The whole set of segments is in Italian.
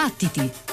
Battiti!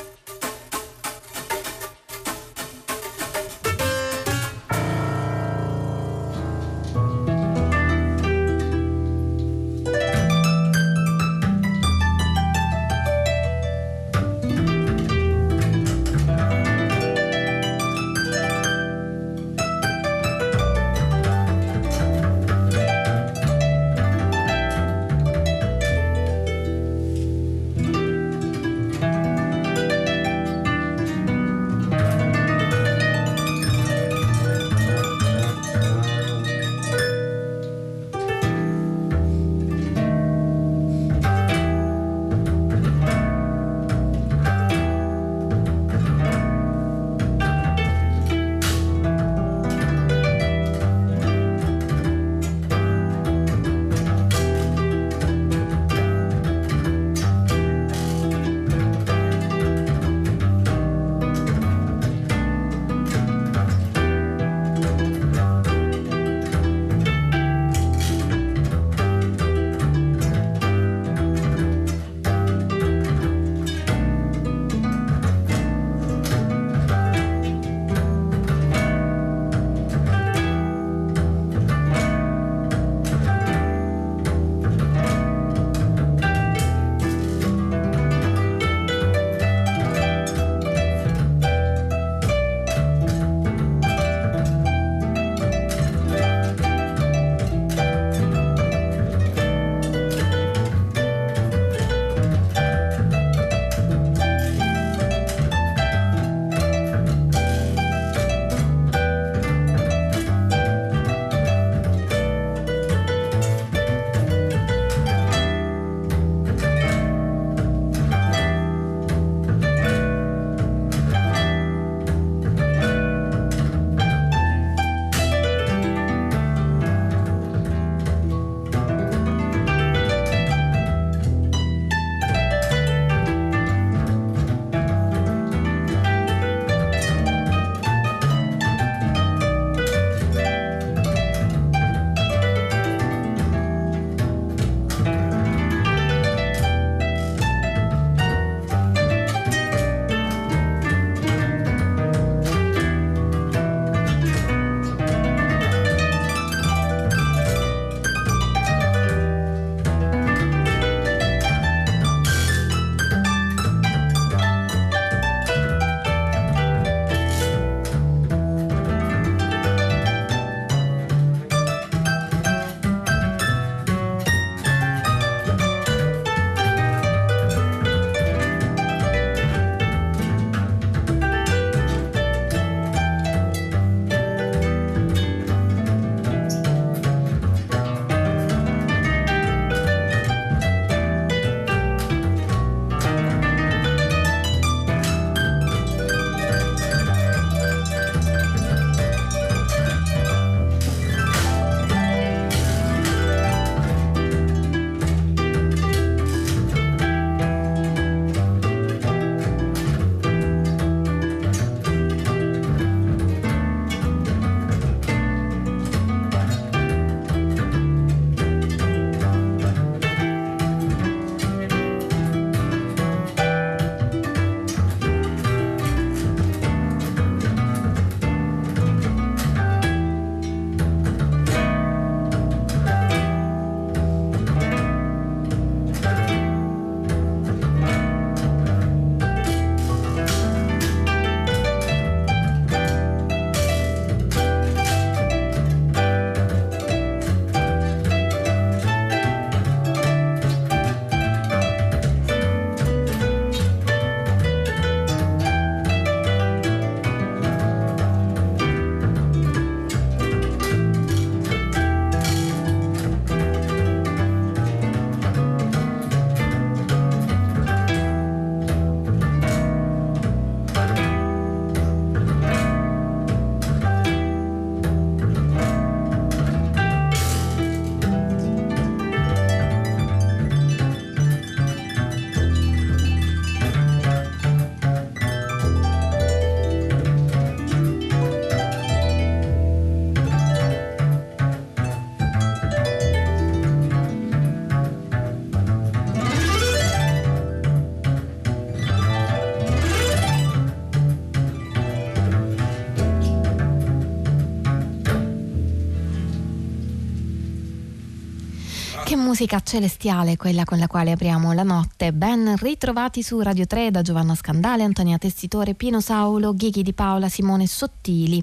Musica celestiale quella con la quale apriamo la notte. Ben ritrovati su Radio 3 da Giovanna Scandale, Antonia Tessitore, Pino Saulo, Ghighi di Paola, Simone Sottili,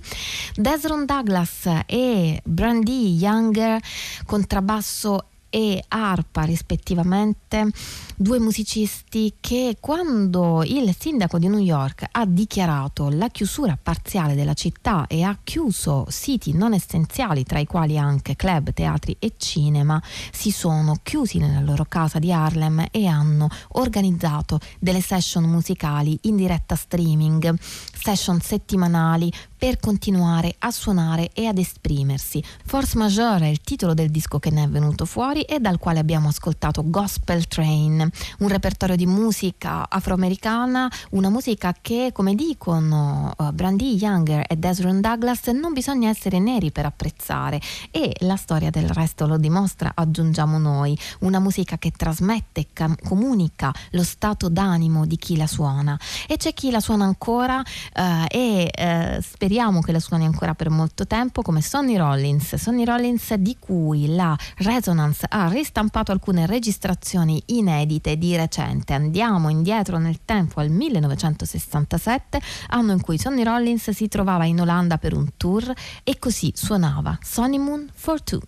Desron Douglas e Brandy Younger, contrabbasso e arpa rispettivamente, due musicisti che quando il sindaco di New York ha dichiarato la chiusura parziale della città e ha chiuso siti non essenziali, tra i quali anche club, teatri e cinema, si sono chiusi nella loro casa di Harlem e hanno organizzato delle session musicali in diretta streaming, session settimanali per continuare a suonare e ad esprimersi. Force Majeure è il titolo del disco che ne è venuto fuori e dal quale abbiamo ascoltato Gospel Train, un repertorio di musica afroamericana, una musica che, come dicono uh, Brandy Younger e Desron Douglas, non bisogna essere neri per apprezzare. E la storia del resto lo dimostra, aggiungiamo noi, una musica che trasmette cam- comunica lo stato d'animo di chi la suona. E c'è chi la suona ancora uh, e uh, speriamo che la suoni ancora per molto tempo come Sonny Rollins, Sonny Rollins di cui la Resonance ha ristampato alcune registrazioni inedite di recente. Andiamo indietro nel tempo al 1967, anno in cui Sonny Rollins si trovava in Olanda per un tour e così suonava Sonny Moon for Two.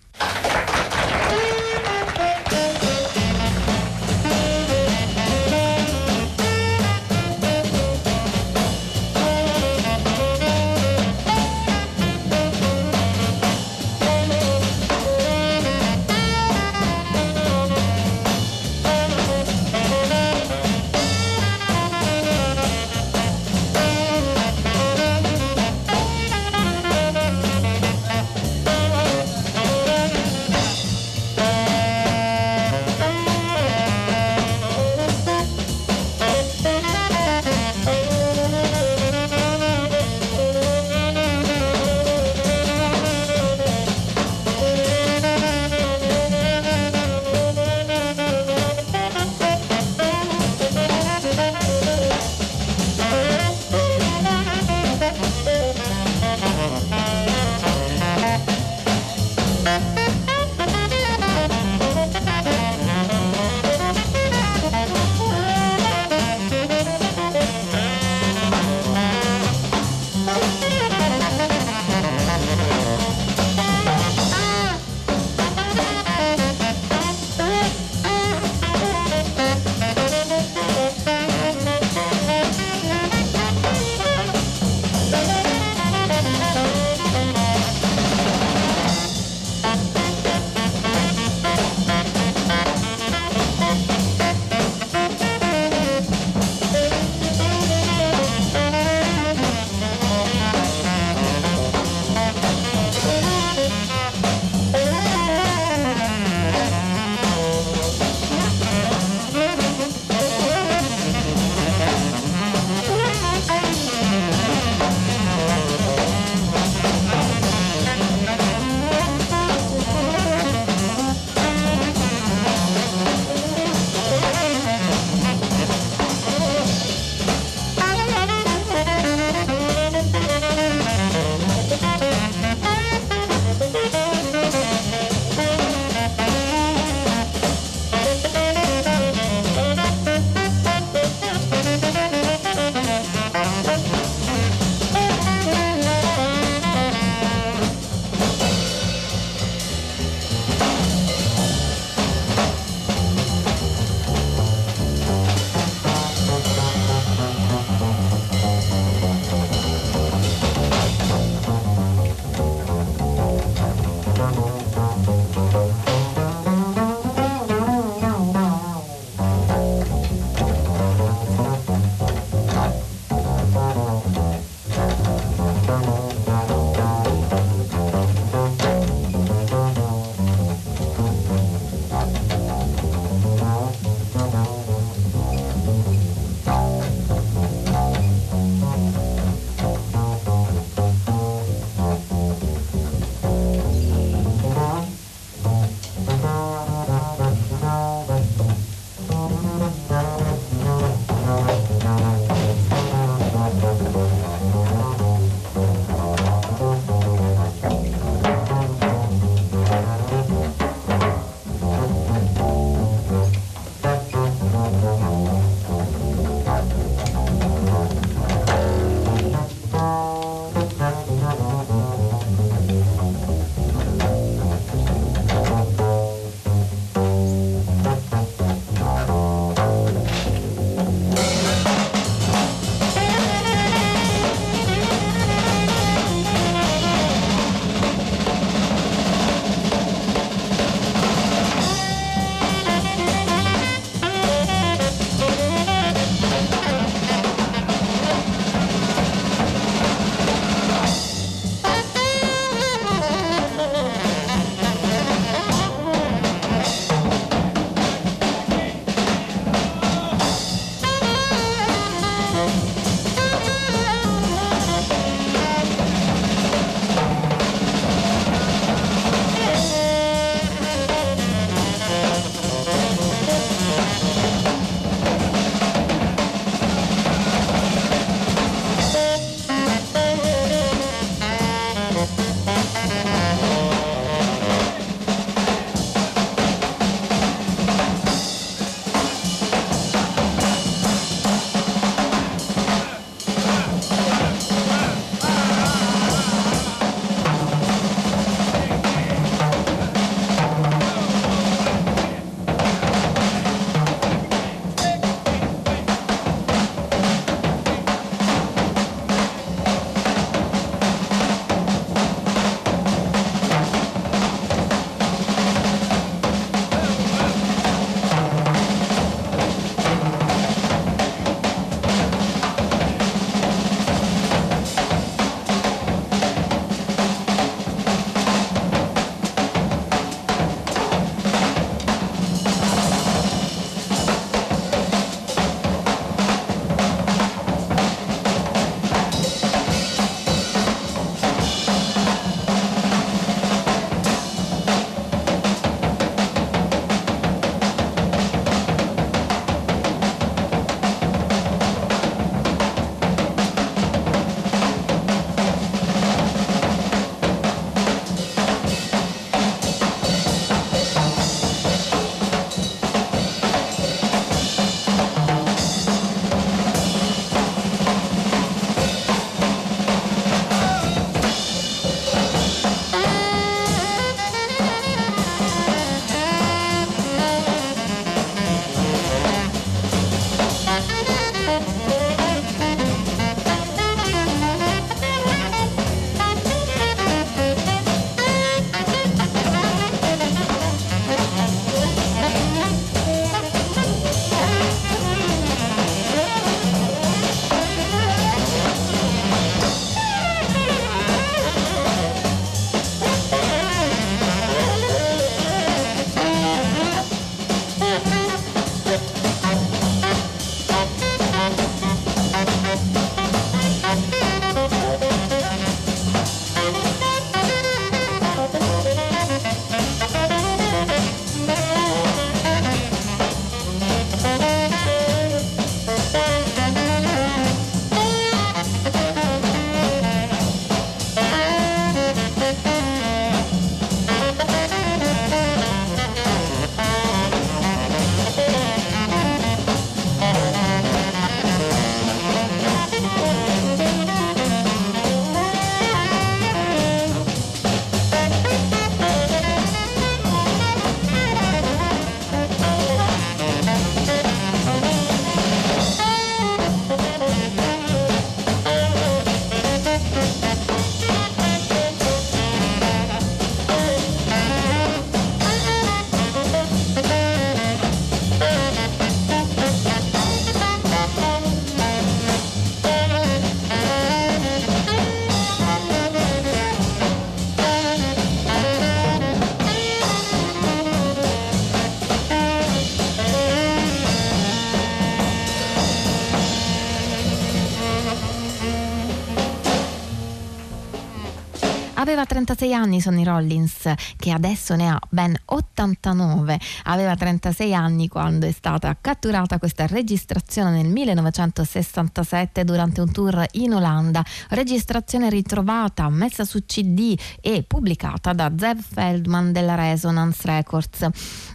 Aveva 36 anni Sonny Rollins, che adesso ne ha ben 89. Aveva 36 anni quando è stata catturata questa registrazione nel 1967 durante un tour in Olanda. Registrazione ritrovata, messa su CD e pubblicata da Zev Feldman della Resonance Records.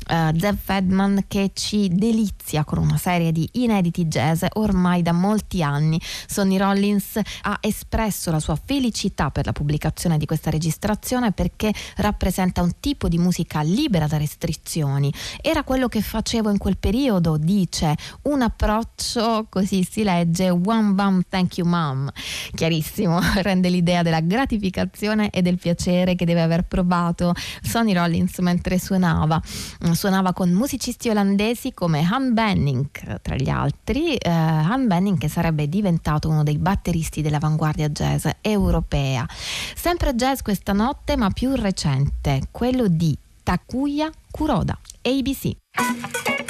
Uh, Zev Feldman che ci delizia con una serie di inediti jazz ormai da molti anni. Sonny Rollins ha espresso la sua felicità per la pubblicazione di questa registrazione perché rappresenta un tipo di musica libera da restrizioni. Era quello che facevo in quel periodo, dice, un approccio, così si legge, one bum thank you mom. Chiarissimo, rende l'idea della gratificazione e del piacere che deve aver provato Sonny Rollins mentre suonava. Suonava con musicisti olandesi come Han Benning, tra gli altri, eh, Han Benning che sarebbe diventato uno dei batteristi dell'avanguardia jazz europea. Sempre jazz questa notte, ma più recente, quello di Takuya Kuroda, ABC.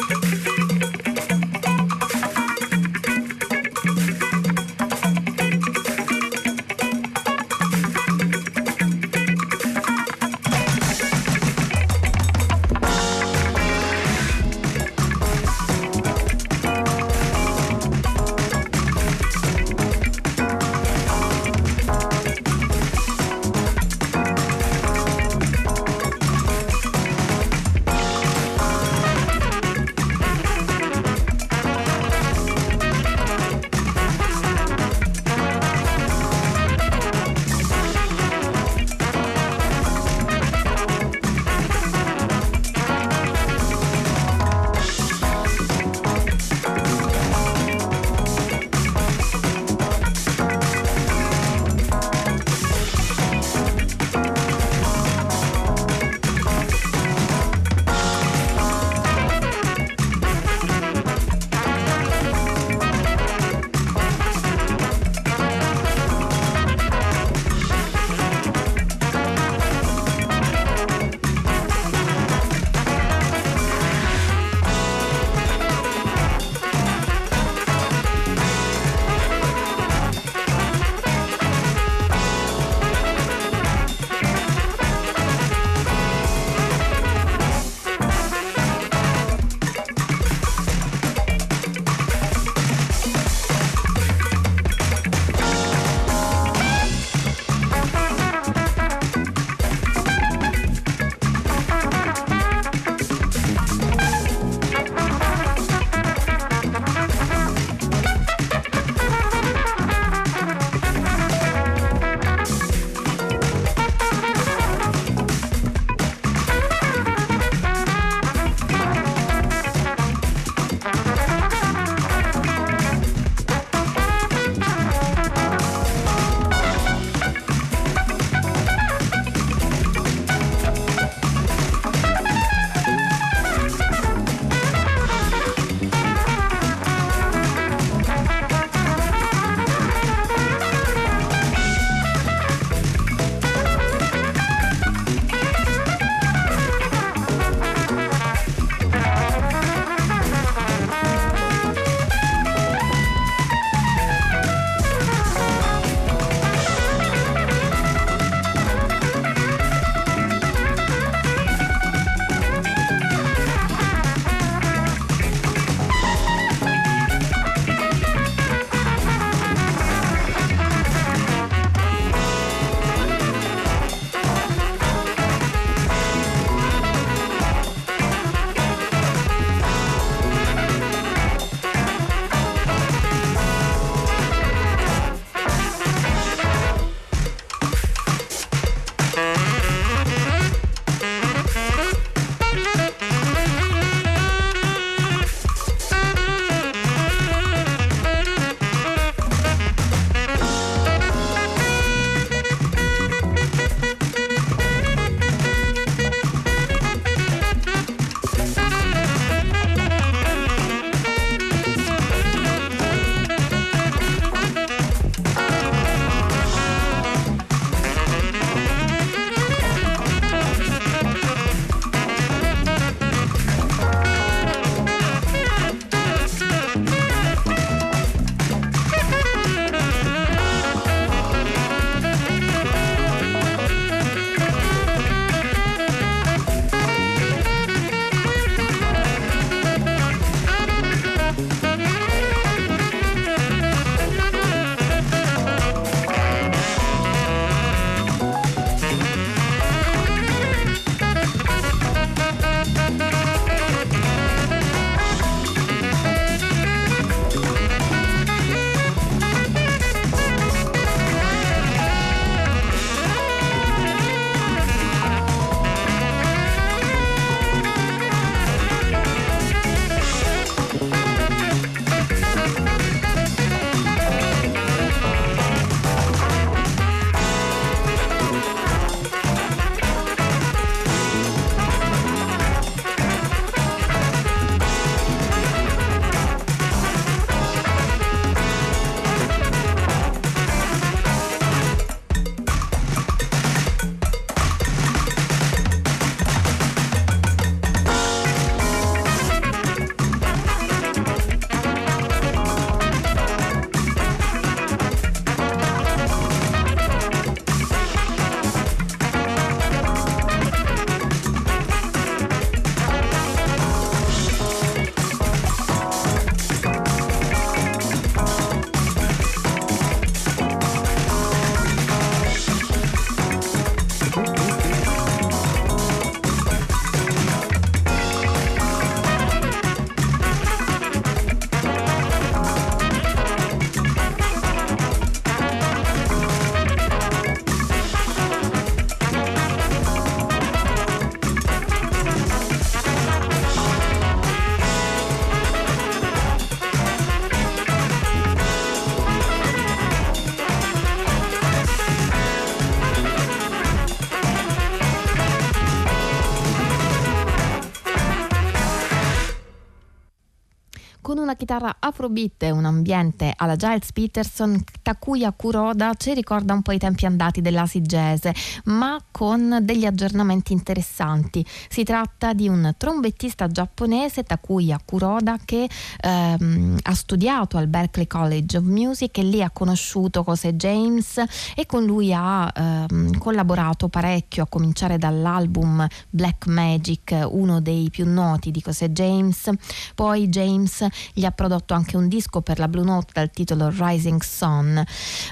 Chitarra afrobeat e un ambiente alla Giles Peterson, Takuya Kuroda ci ricorda un po' i tempi andati dell'acid jazz, ma con degli aggiornamenti interessanti. Si tratta di un trombettista giapponese, Takuya Kuroda, che ehm, ha studiato al Berklee College of Music e lì ha conosciuto Jose James e con lui ha ehm, collaborato parecchio, a cominciare dall'album Black Magic, uno dei più noti di Jose James. Poi James gli ha prodotto anche un disco per la Blue Note dal titolo Rising Sun,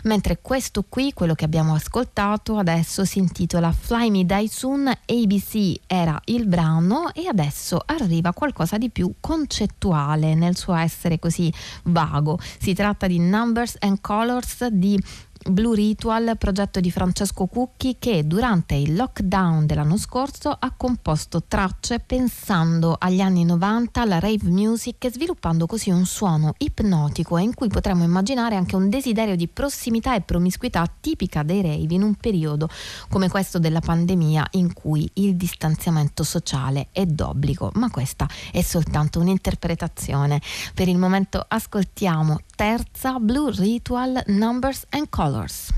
mentre questo qui, quello che abbiamo ascoltato adesso si intitola Fly Me Die Soon, ABC era il brano e adesso arriva qualcosa di più concettuale nel suo essere così vago. Si tratta di Numbers and Colors di Blue Ritual, progetto di Francesco Cucchi che durante il lockdown dell'anno scorso ha composto tracce pensando agli anni 90 alla rave music sviluppando così un suono ipnotico in cui potremmo immaginare anche un desiderio di prossimità e promiscuità tipica dei rave in un periodo come questo della pandemia in cui il distanziamento sociale è d'obbligo, ma questa è soltanto un'interpretazione. Per il momento ascoltiamo terza Blue Ritual Numbers and Colors.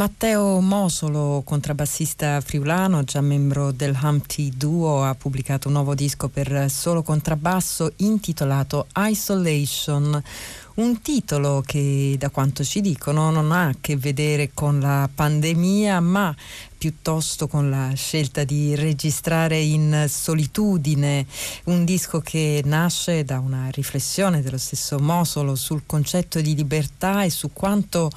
Matteo Mosolo, contrabbassista friulano, già membro del Humpty Duo, ha pubblicato un nuovo disco per solo contrabbasso intitolato Isolation. Un titolo che, da quanto ci dicono, non ha a che vedere con la pandemia, ma piuttosto con la scelta di registrare in solitudine un disco che nasce da una riflessione dello stesso Mosolo sul concetto di libertà e su quanto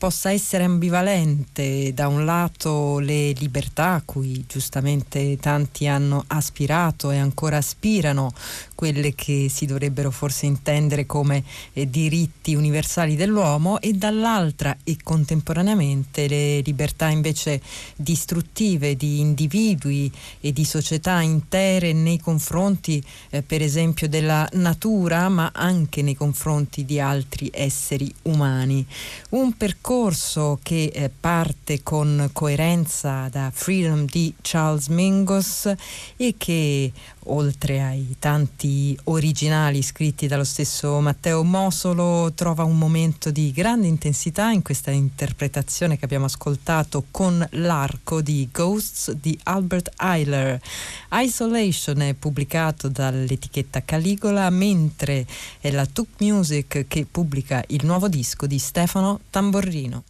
possa essere ambivalente, da un lato le libertà a cui giustamente tanti hanno aspirato e ancora aspirano, quelle che si dovrebbero forse intendere come eh, diritti universali dell'uomo e dall'altra e contemporaneamente le libertà invece distruttive di individui e di società intere nei confronti eh, per esempio della natura ma anche nei confronti di altri esseri umani. Un percorso che eh, parte con coerenza da Freedom di Charles Mingus e che oltre ai tanti originali scritti dallo stesso Matteo Mosolo, trova un momento di grande intensità in questa interpretazione che abbiamo ascoltato con l'arco di Ghosts di Albert Eiler. Isolation è pubblicato dall'etichetta Caligola, mentre è la Tuk Music che pubblica il nuovo disco di Stefano Tamborrino.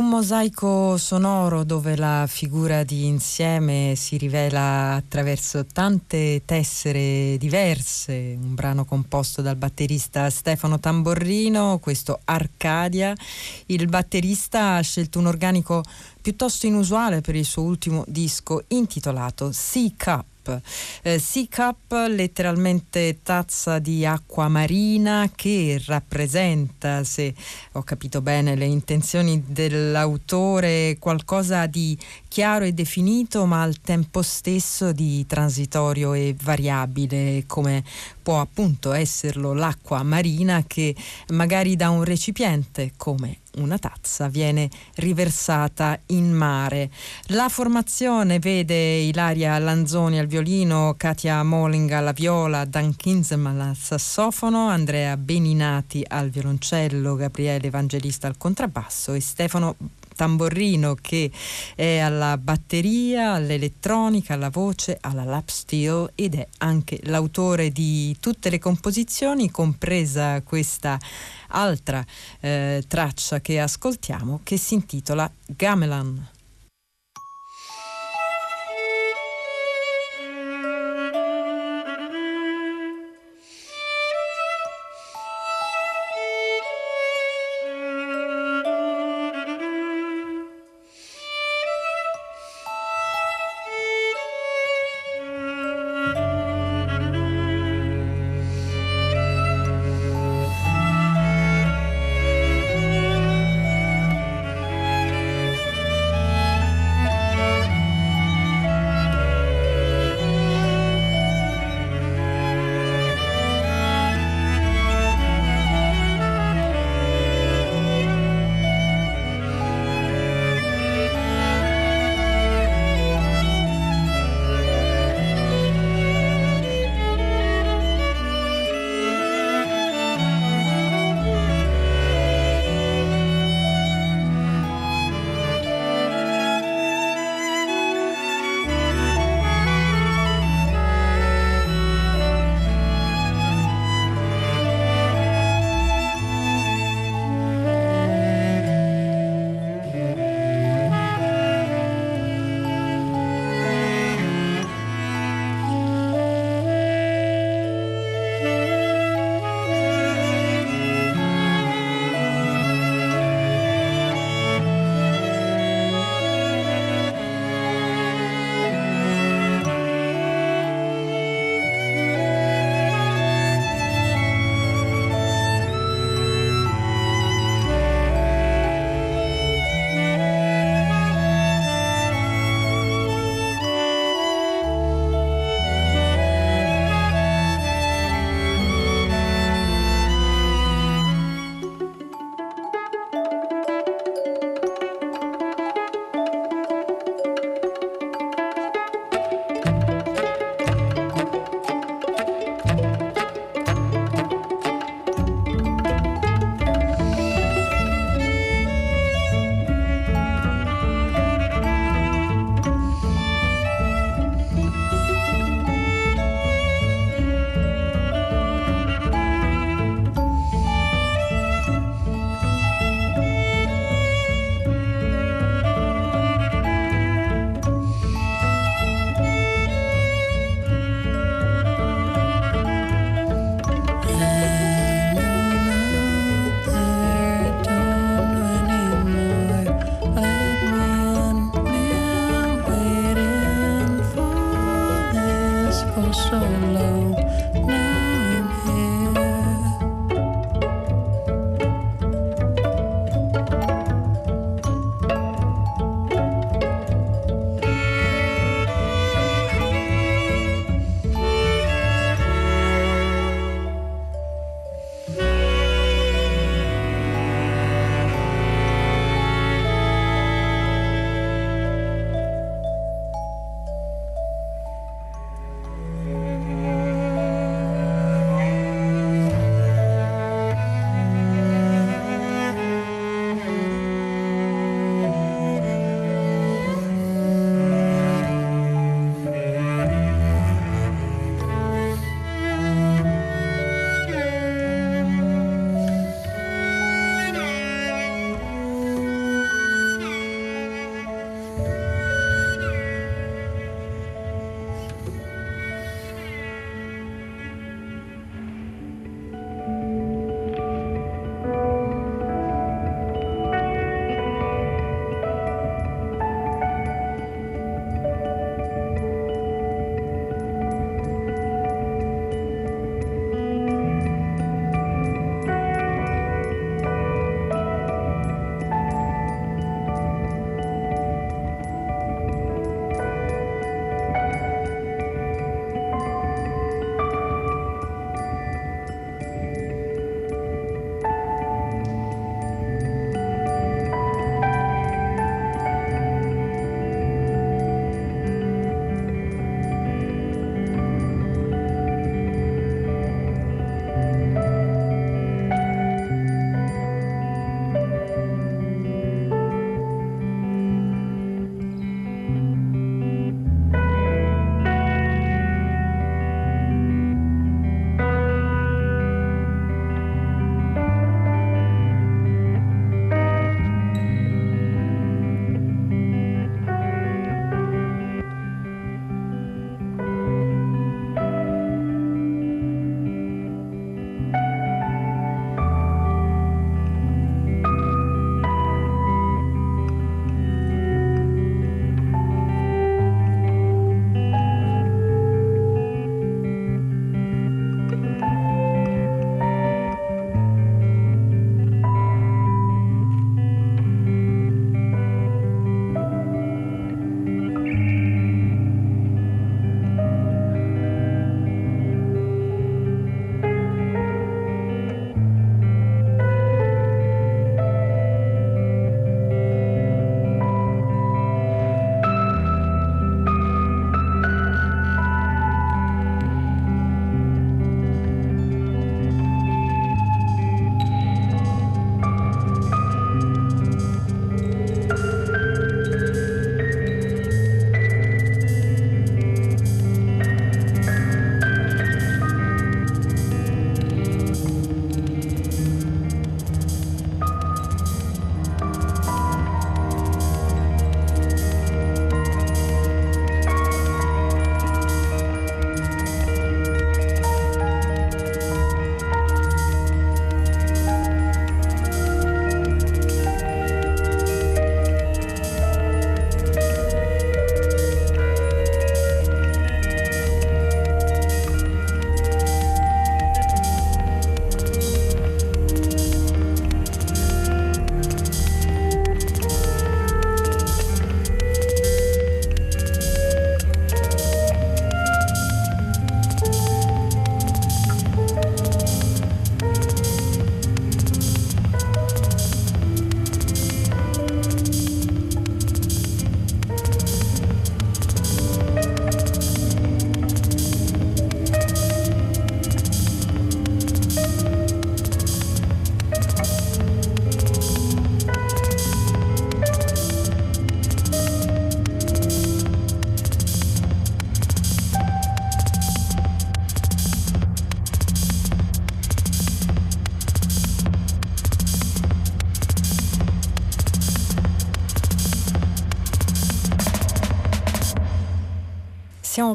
Mosaico sonoro dove la figura di insieme si rivela attraverso tante tessere diverse, un brano composto dal batterista Stefano Tamborrino, questo Arcadia. Il batterista ha scelto un organico piuttosto inusuale per il suo ultimo disco intitolato Sea Cup. Cup. Eh, sea Cup letteralmente tazza di acqua marina che rappresenta, se ho capito bene le intenzioni dell'autore, qualcosa di chiaro e definito ma al tempo stesso di transitorio e variabile come può appunto esserlo l'acqua marina che magari da un recipiente come una tazza viene riversata in mare. La formazione vede Ilaria Lanzoni al violino, Katia Molling alla viola, Dan Kinzeman al sassofono, Andrea Beninati al violoncello, Gabriele Evangelista al contrabbasso e Stefano tamborrino che è alla batteria, all'elettronica, alla voce, alla lap steel ed è anche l'autore di tutte le composizioni, compresa questa altra eh, traccia che ascoltiamo che si intitola Gamelan.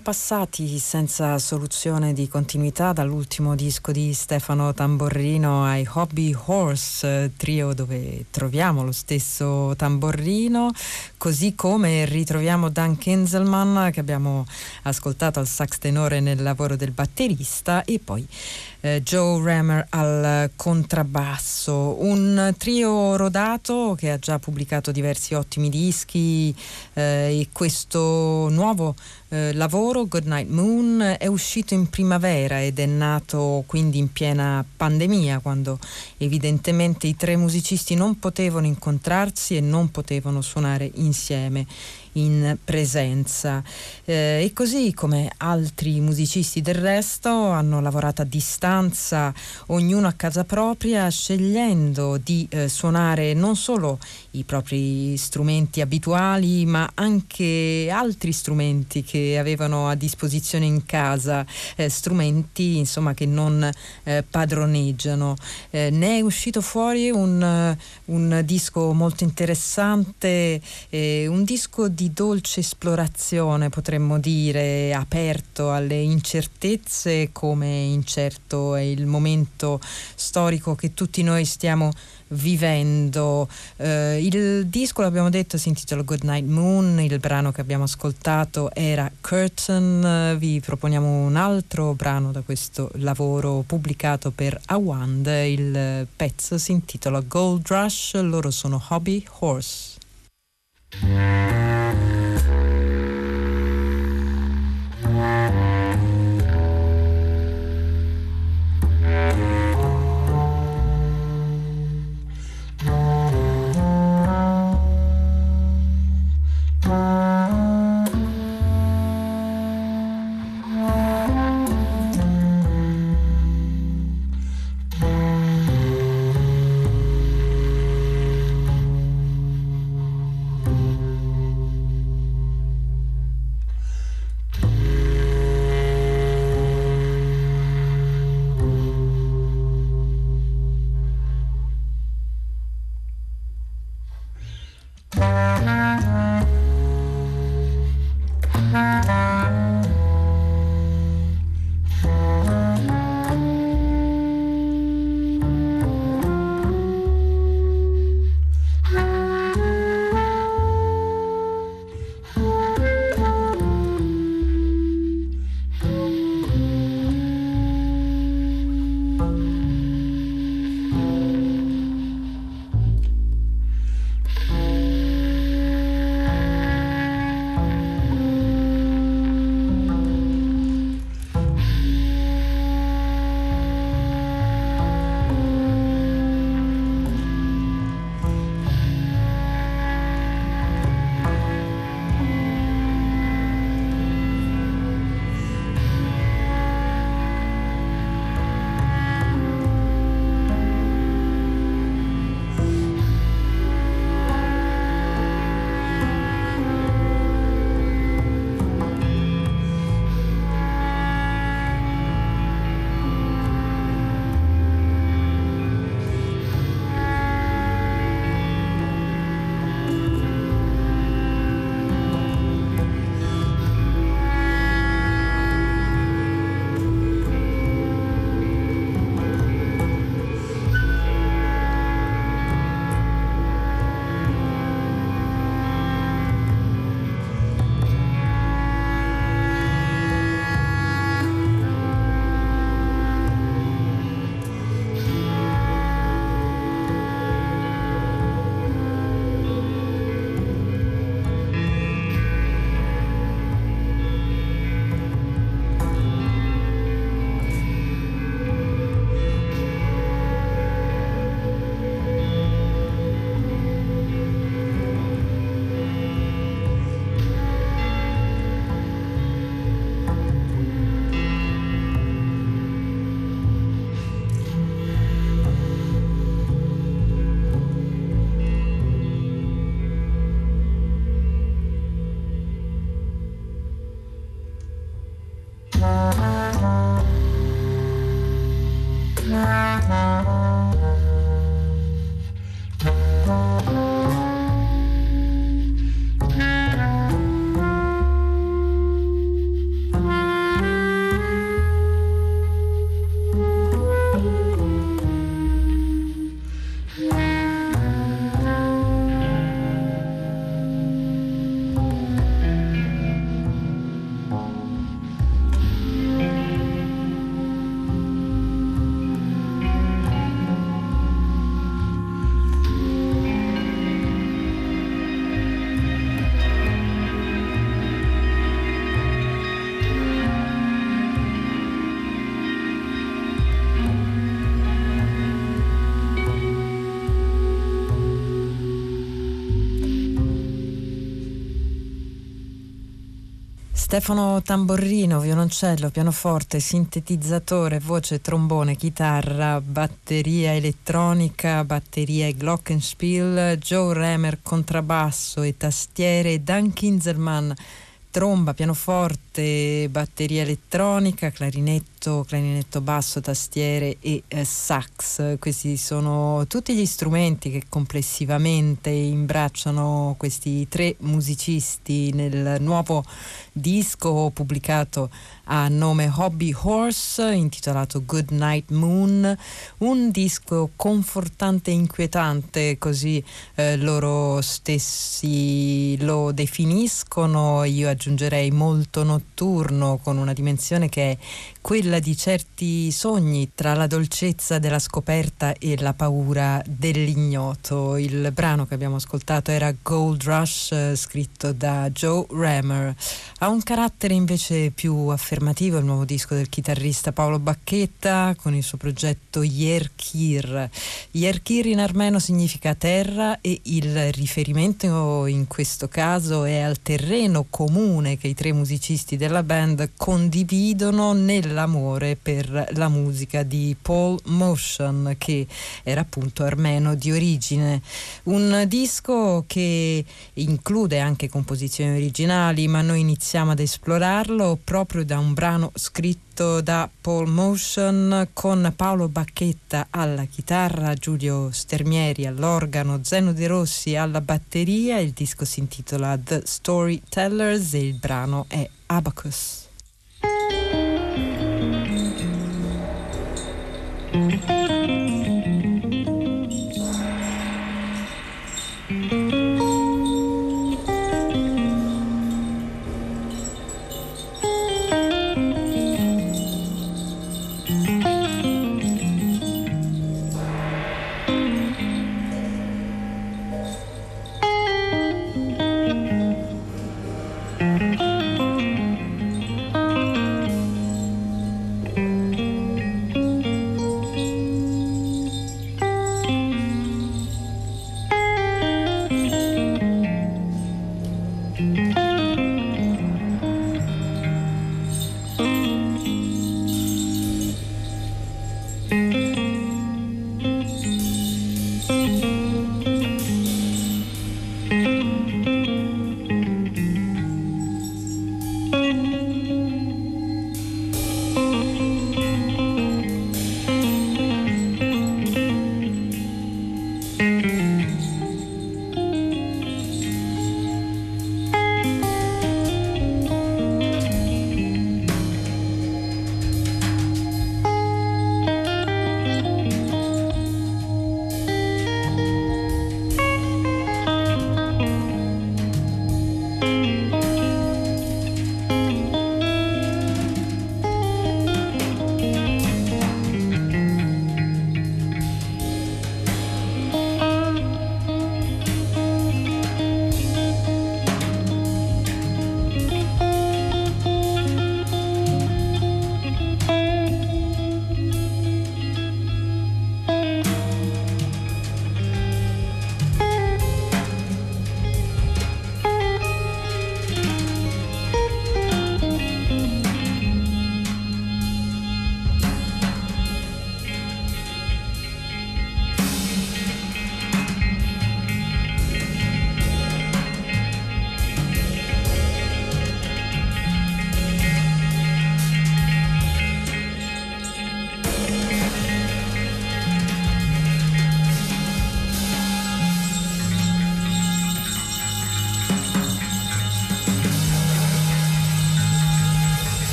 Passati senza soluzione di continuità dall'ultimo disco di Stefano Tamborrino ai Hobby Horse, trio dove troviamo lo stesso tamborrino, così come ritroviamo Dan Kinzelman che abbiamo ascoltato al sax tenore nel lavoro del batterista e poi eh, Joe Rammer al contrabbasso, un trio rodato che ha già pubblicato diversi ottimi dischi eh, e questo nuovo eh, lavoro, Goodnight Moon, è uscito in primavera ed è nato quindi in piena pandemia, quando evidentemente i tre musicisti non potevano incontrarsi e non potevano suonare insieme in presenza. Eh, e così come altri musicisti del resto hanno lavorato a distanza, ognuno a casa propria, scegliendo di eh, suonare non solo i propri strumenti abituali ma anche altri strumenti che avevano a disposizione in casa, eh, strumenti insomma che non eh, padroneggiano. Eh, ne è uscito fuori un, un disco molto interessante, eh, un disco di dolce esplorazione, potremmo dire, aperto alle incertezze, come incerto è il momento storico che tutti noi stiamo vivendo. Eh, il disco, l'abbiamo detto, si intitola Good Night Moon, il brano che abbiamo ascoltato era Curtain, vi proponiamo un altro brano da questo lavoro pubblicato per Awand, il pezzo si intitola Gold Rush, loro sono Hobby Horse. Stefano Tamborrino, violoncello, pianoforte, sintetizzatore, voce, trombone, chitarra, batteria elettronica, batteria e glockenspiel, Joe Remer, contrabbasso e tastiere, Dan Kinzelman, tromba, pianoforte, batteria elettronica, clarinetto, clarinetto basso, tastiere e eh, sax. Questi sono tutti gli strumenti che complessivamente imbracciano questi tre musicisti nel nuovo disco pubblicato a nome Hobby Horse intitolato Good Night Moon, un disco confortante e inquietante, così eh, loro stessi lo definiscono, io aggiungerei molto notturno con una dimensione che è quella di certi sogni tra la dolcezza della scoperta e la paura dell'ignoto. Il brano che abbiamo ascoltato era Gold Rush, eh, scritto da Joe Rammer. Ha un carattere invece più affermativo il nuovo disco del chitarrista Paolo Bacchetta con il suo progetto Yerkir. Yerkir in armeno significa terra e il riferimento in questo caso è al terreno comune che i tre musicisti della band condividono nella l'amore per la musica di Paul Motion che era appunto armeno di origine. Un disco che include anche composizioni originali ma noi iniziamo ad esplorarlo proprio da un brano scritto da Paul Motion con Paolo Bacchetta alla chitarra, Giulio Stermieri all'organo, Zeno De Rossi alla batteria. Il disco si intitola The Storytellers e il brano è Abacus.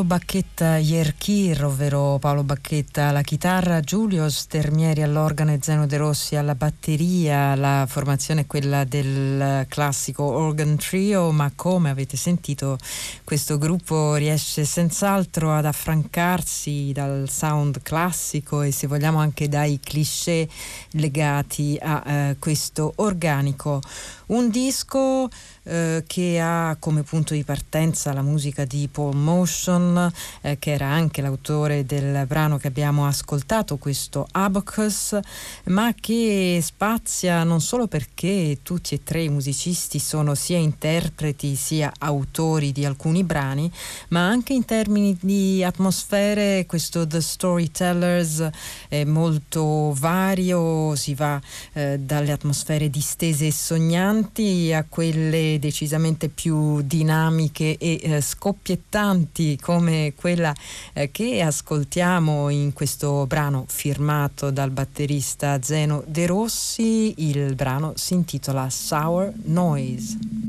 Paolo Bacchetta Ierchir, ovvero Paolo Bacchetta alla chitarra, Giulio Stermieri all'organo e Zeno De Rossi alla batteria, la formazione è quella del classico organ trio, ma come avete sentito questo gruppo riesce senz'altro ad affrancarsi dal sound classico e se vogliamo anche dai cliché legati a eh, questo organico. Un disco eh, che ha come punto di partenza la musica di Paul Motion, eh, che era anche l'autore del brano che abbiamo ascoltato, questo Abacus, ma che spazia non solo perché tutti e tre i musicisti sono sia interpreti sia autori di alcuni brani, ma anche in termini di atmosfere, questo The Storytellers è molto vario, si va eh, dalle atmosfere distese e sognanti a quelle decisamente più dinamiche e eh, scoppiettanti come quella eh, che ascoltiamo in questo brano firmato dal batterista Zeno De Rossi. Il brano si intitola Sour Noise.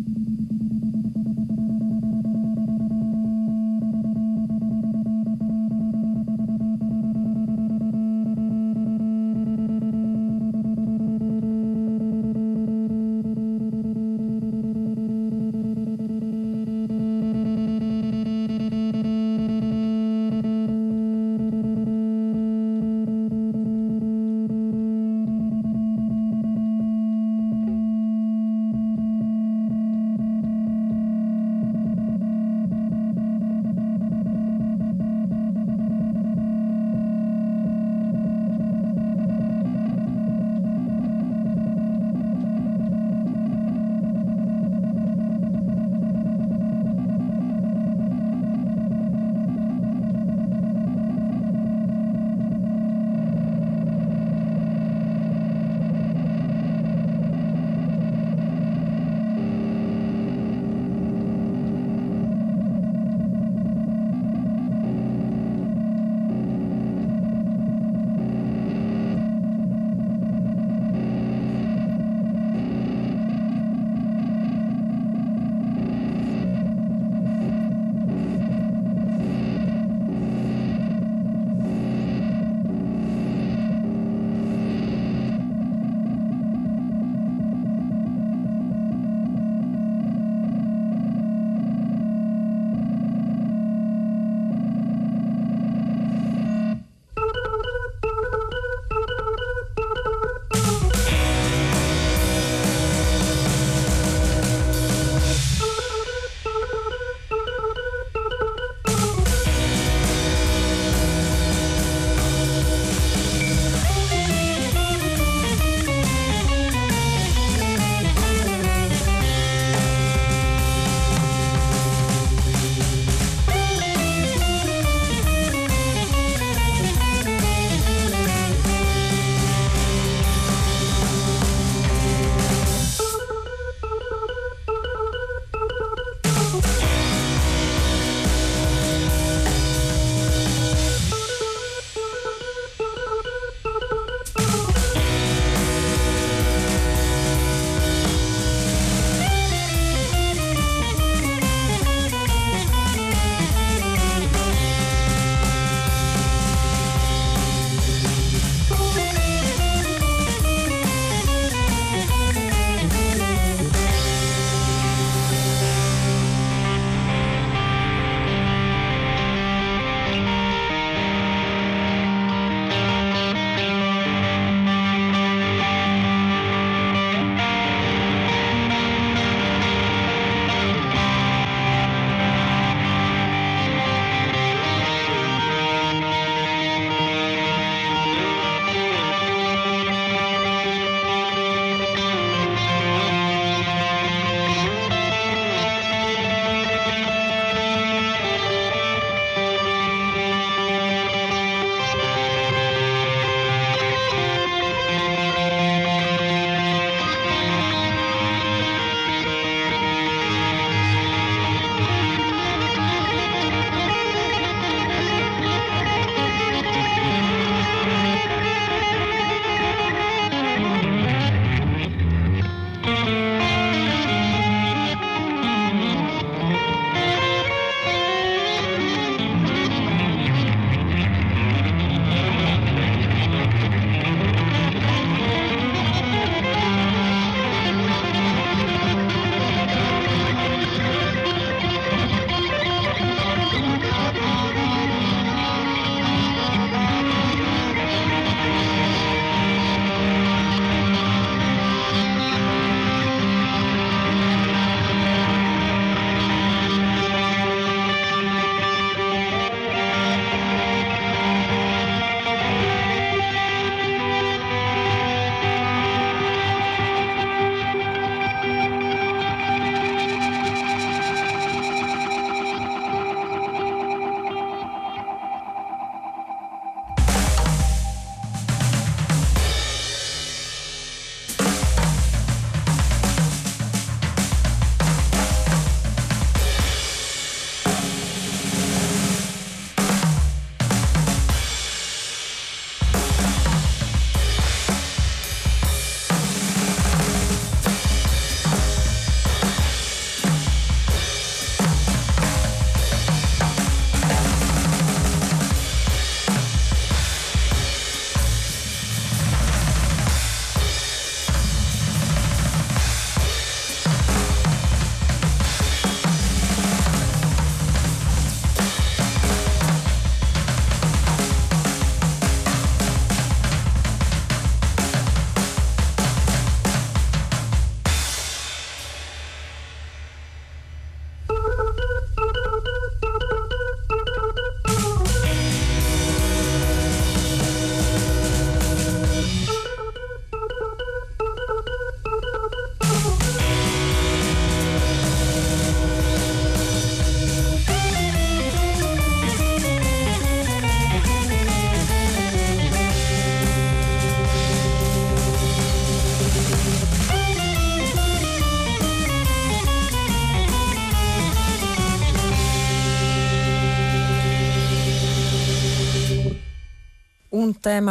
Un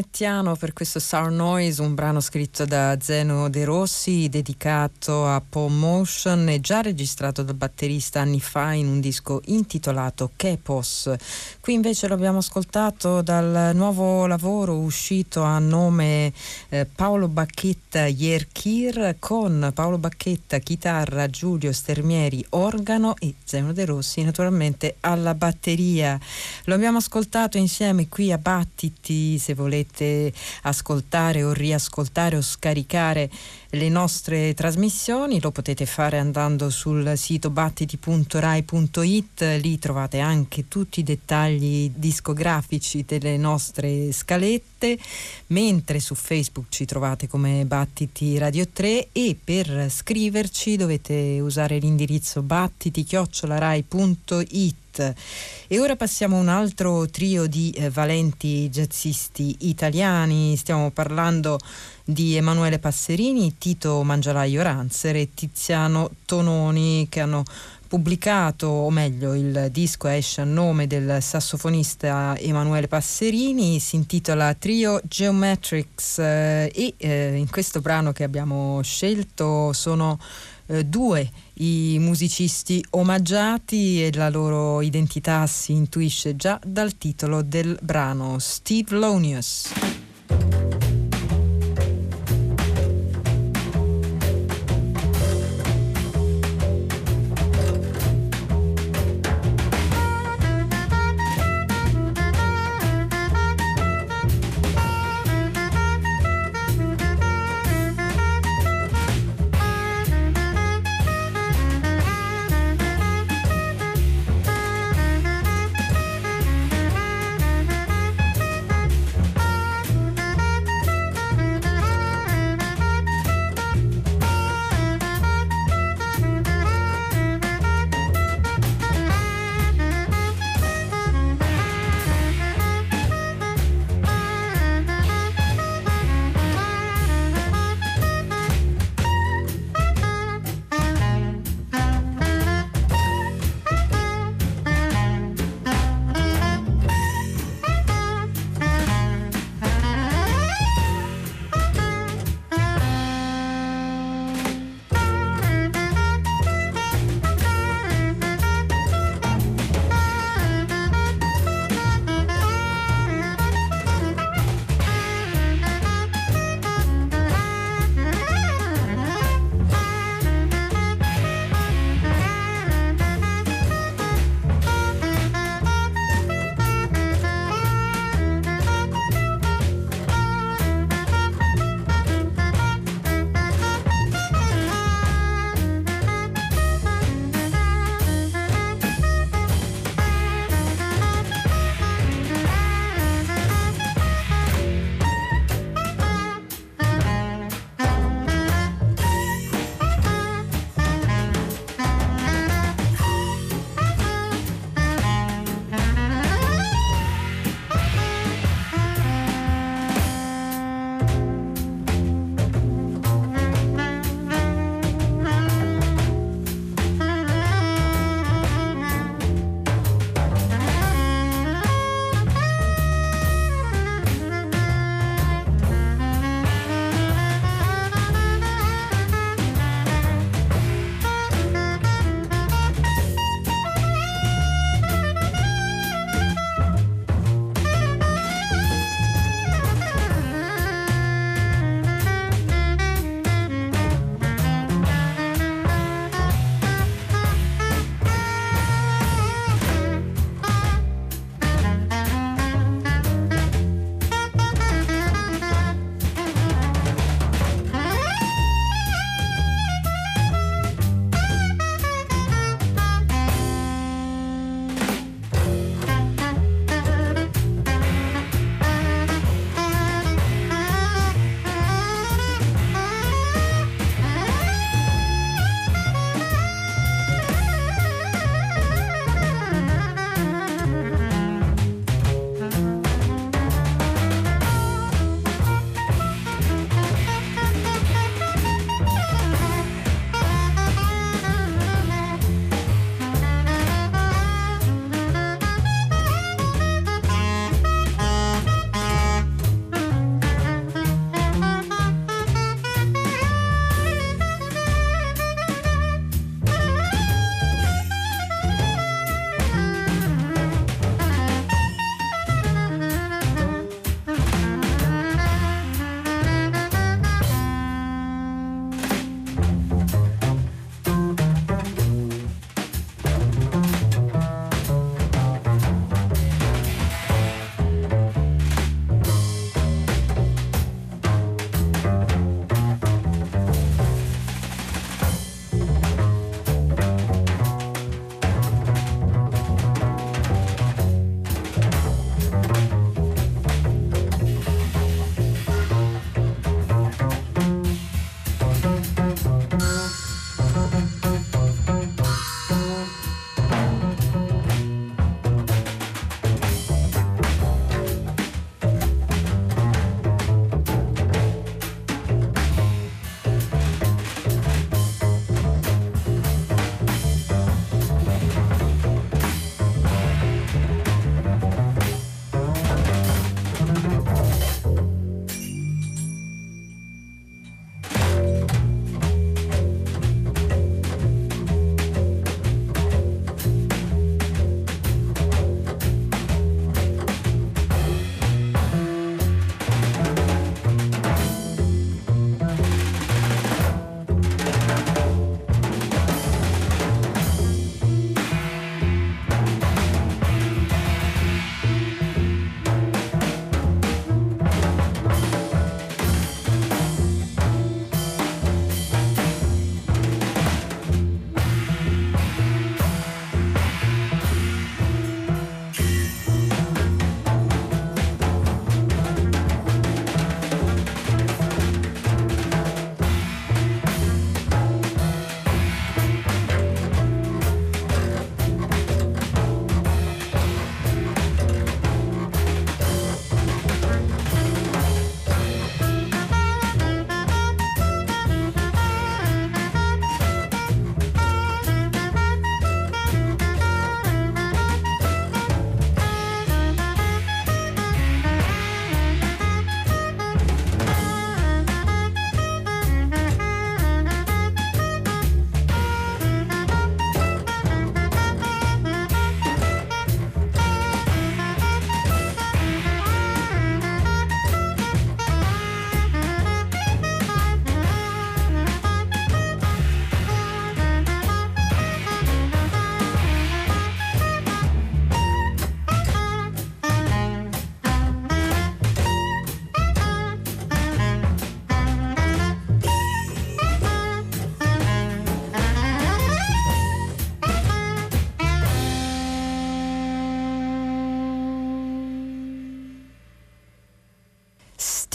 tema ornettiano per questo Sour Noise, un brano scritto da Zeno De Rossi, dedicato a Paul Motion e già registrato dal batterista anni fa in un disco intitolato Kepos. Qui invece lo abbiamo ascoltato dal nuovo lavoro uscito a nome eh, Paolo Bacchetta Yerkir con Paolo Bacchetta chitarra, Giulio Stermieri organo e Zeno De Rossi naturalmente alla batteria. Lo abbiamo ascoltato insieme qui a Batti battiti, se volete ascoltare o riascoltare o scaricare le nostre trasmissioni. Lo potete fare andando sul sito battiti.rai.it, lì trovate anche tutti i dettagli discografici delle nostre scalette, mentre su Facebook ci trovate come Battiti Radio 3 e per scriverci dovete usare l'indirizzo battiti-rai.it e ora passiamo a un altro trio di eh, valenti jazzisti italiani, stiamo parlando di Emanuele Passerini, Tito Mangialaio Ranzer e Tiziano Tononi che hanno pubblicato, o meglio il disco esce a nome del sassofonista Emanuele Passerini, si intitola Trio Geometrics eh, e eh, in questo brano che abbiamo scelto sono eh, due i musicisti omaggiati e la loro identità si intuisce già dal titolo del brano Steve Lonius.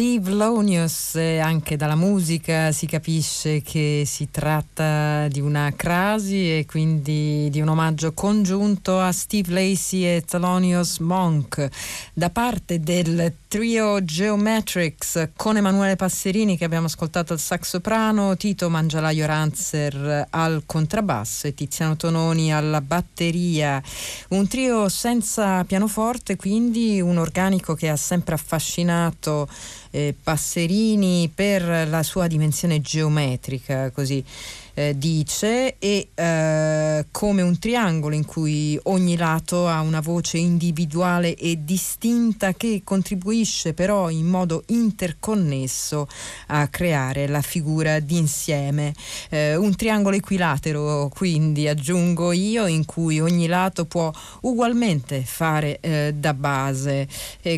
Steve Lonius, anche dalla musica si capisce che si tratta di una crasi e quindi di un omaggio congiunto a Steve Lacey e Thelonious Monk da parte del trio Geometrics con Emanuele Passerini che abbiamo ascoltato al sax soprano, Tito Mangialaio Ranzer al contrabbasso e Tiziano Tononi alla batteria. Un trio senza pianoforte, quindi un organico che ha sempre affascinato eh, Passerini per la sua dimensione geometrica, così eh, dice, e eh, come un triangolo in cui ogni lato ha una voce individuale e distinta che contribuisce però in modo interconnesso a creare la figura d'insieme. Eh, un triangolo equilatero, quindi aggiungo io, in cui ogni lato può ugualmente fare eh, da base.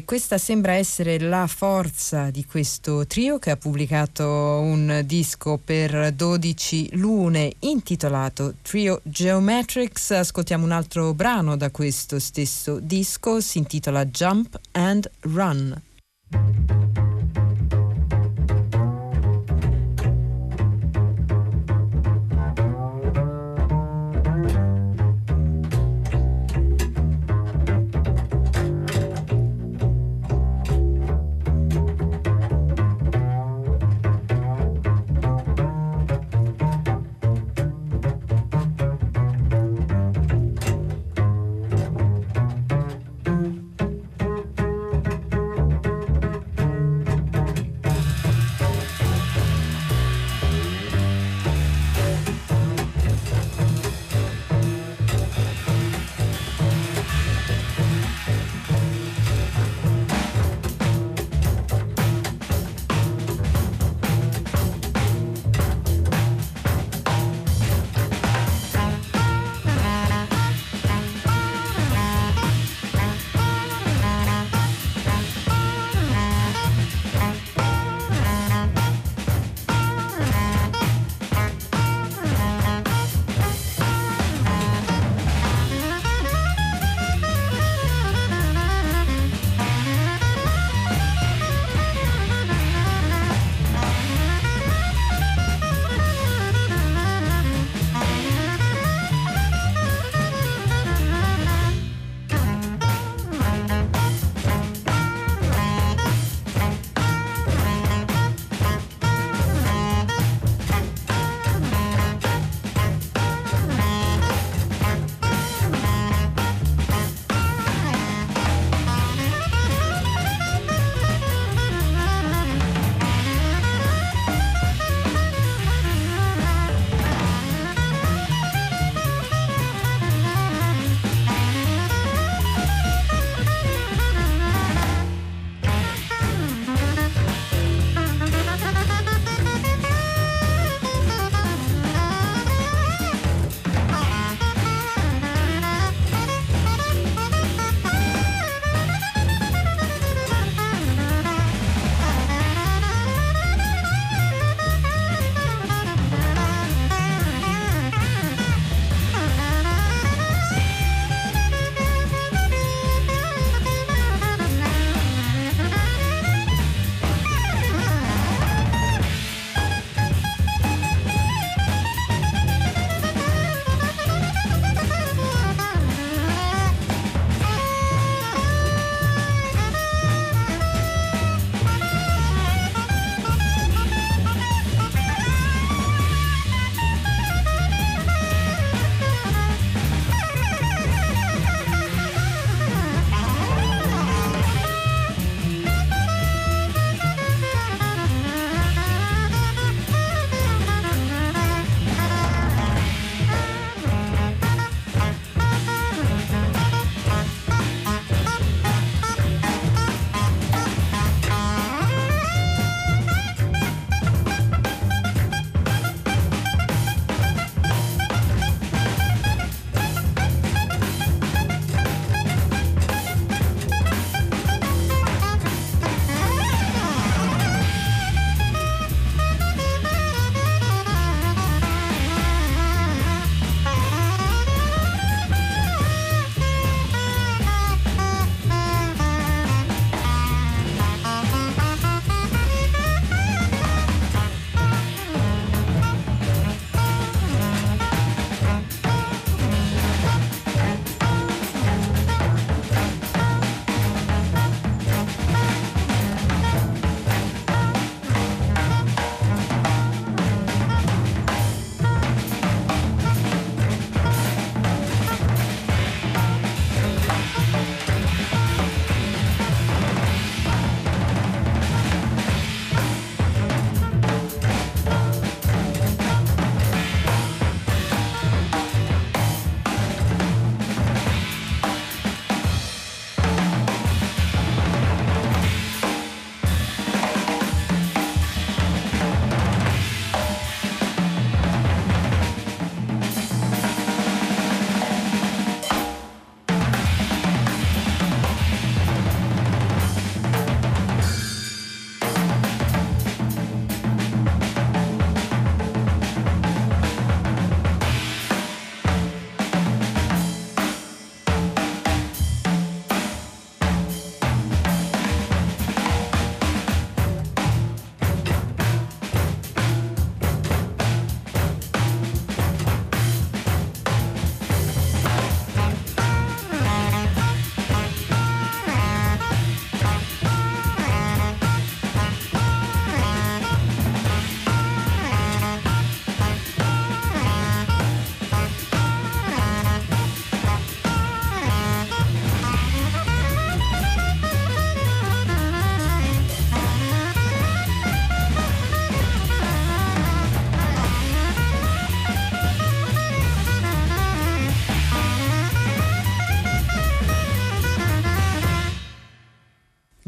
Questa sembra essere la forza di questo trio che ha pubblicato un disco per 12 luglio lune intitolato Trio Geometrics. Ascoltiamo un altro brano da questo stesso disco, si intitola Jump and Run.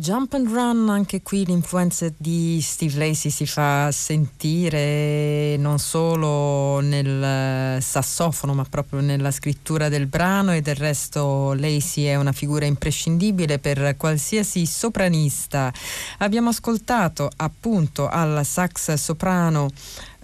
Jump and Run, anche qui l'influenza di Steve Lacey si fa sentire non solo nel sassofono ma proprio nella scrittura del brano e del resto Lacey è una figura imprescindibile per qualsiasi sopranista. Abbiamo ascoltato appunto al sax soprano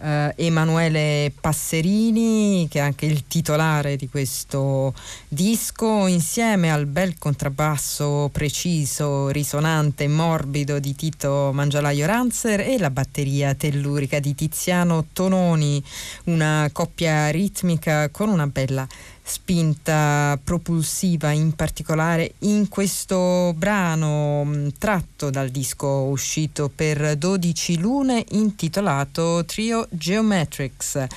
eh, Emanuele Passerini, che è anche il titolare di questo disco, insieme al bel contrabbasso preciso, risonante e morbido di Tito Mangialaio Ranzer e la batteria tellurica di Tiziano Tononi, una coppia ritmica con una bella spinta propulsiva in particolare in questo brano mm, tratto dal disco uscito per 12 lune intitolato Trio Geometrics.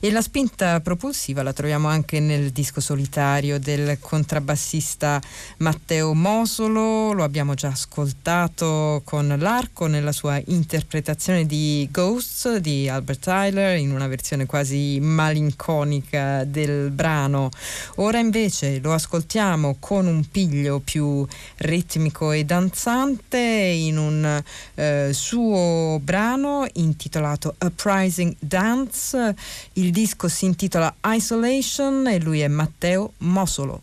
E la spinta propulsiva la troviamo anche nel disco solitario del contrabbassista Matteo Mosolo. Lo abbiamo già ascoltato con l'arco nella sua interpretazione di Ghosts di Albert Tyler in una versione quasi malinconica del brano Ora invece lo ascoltiamo con un piglio più ritmico e danzante in un eh, suo brano intitolato Uprising Dance. Il disco si intitola Isolation e lui è Matteo Mosolo.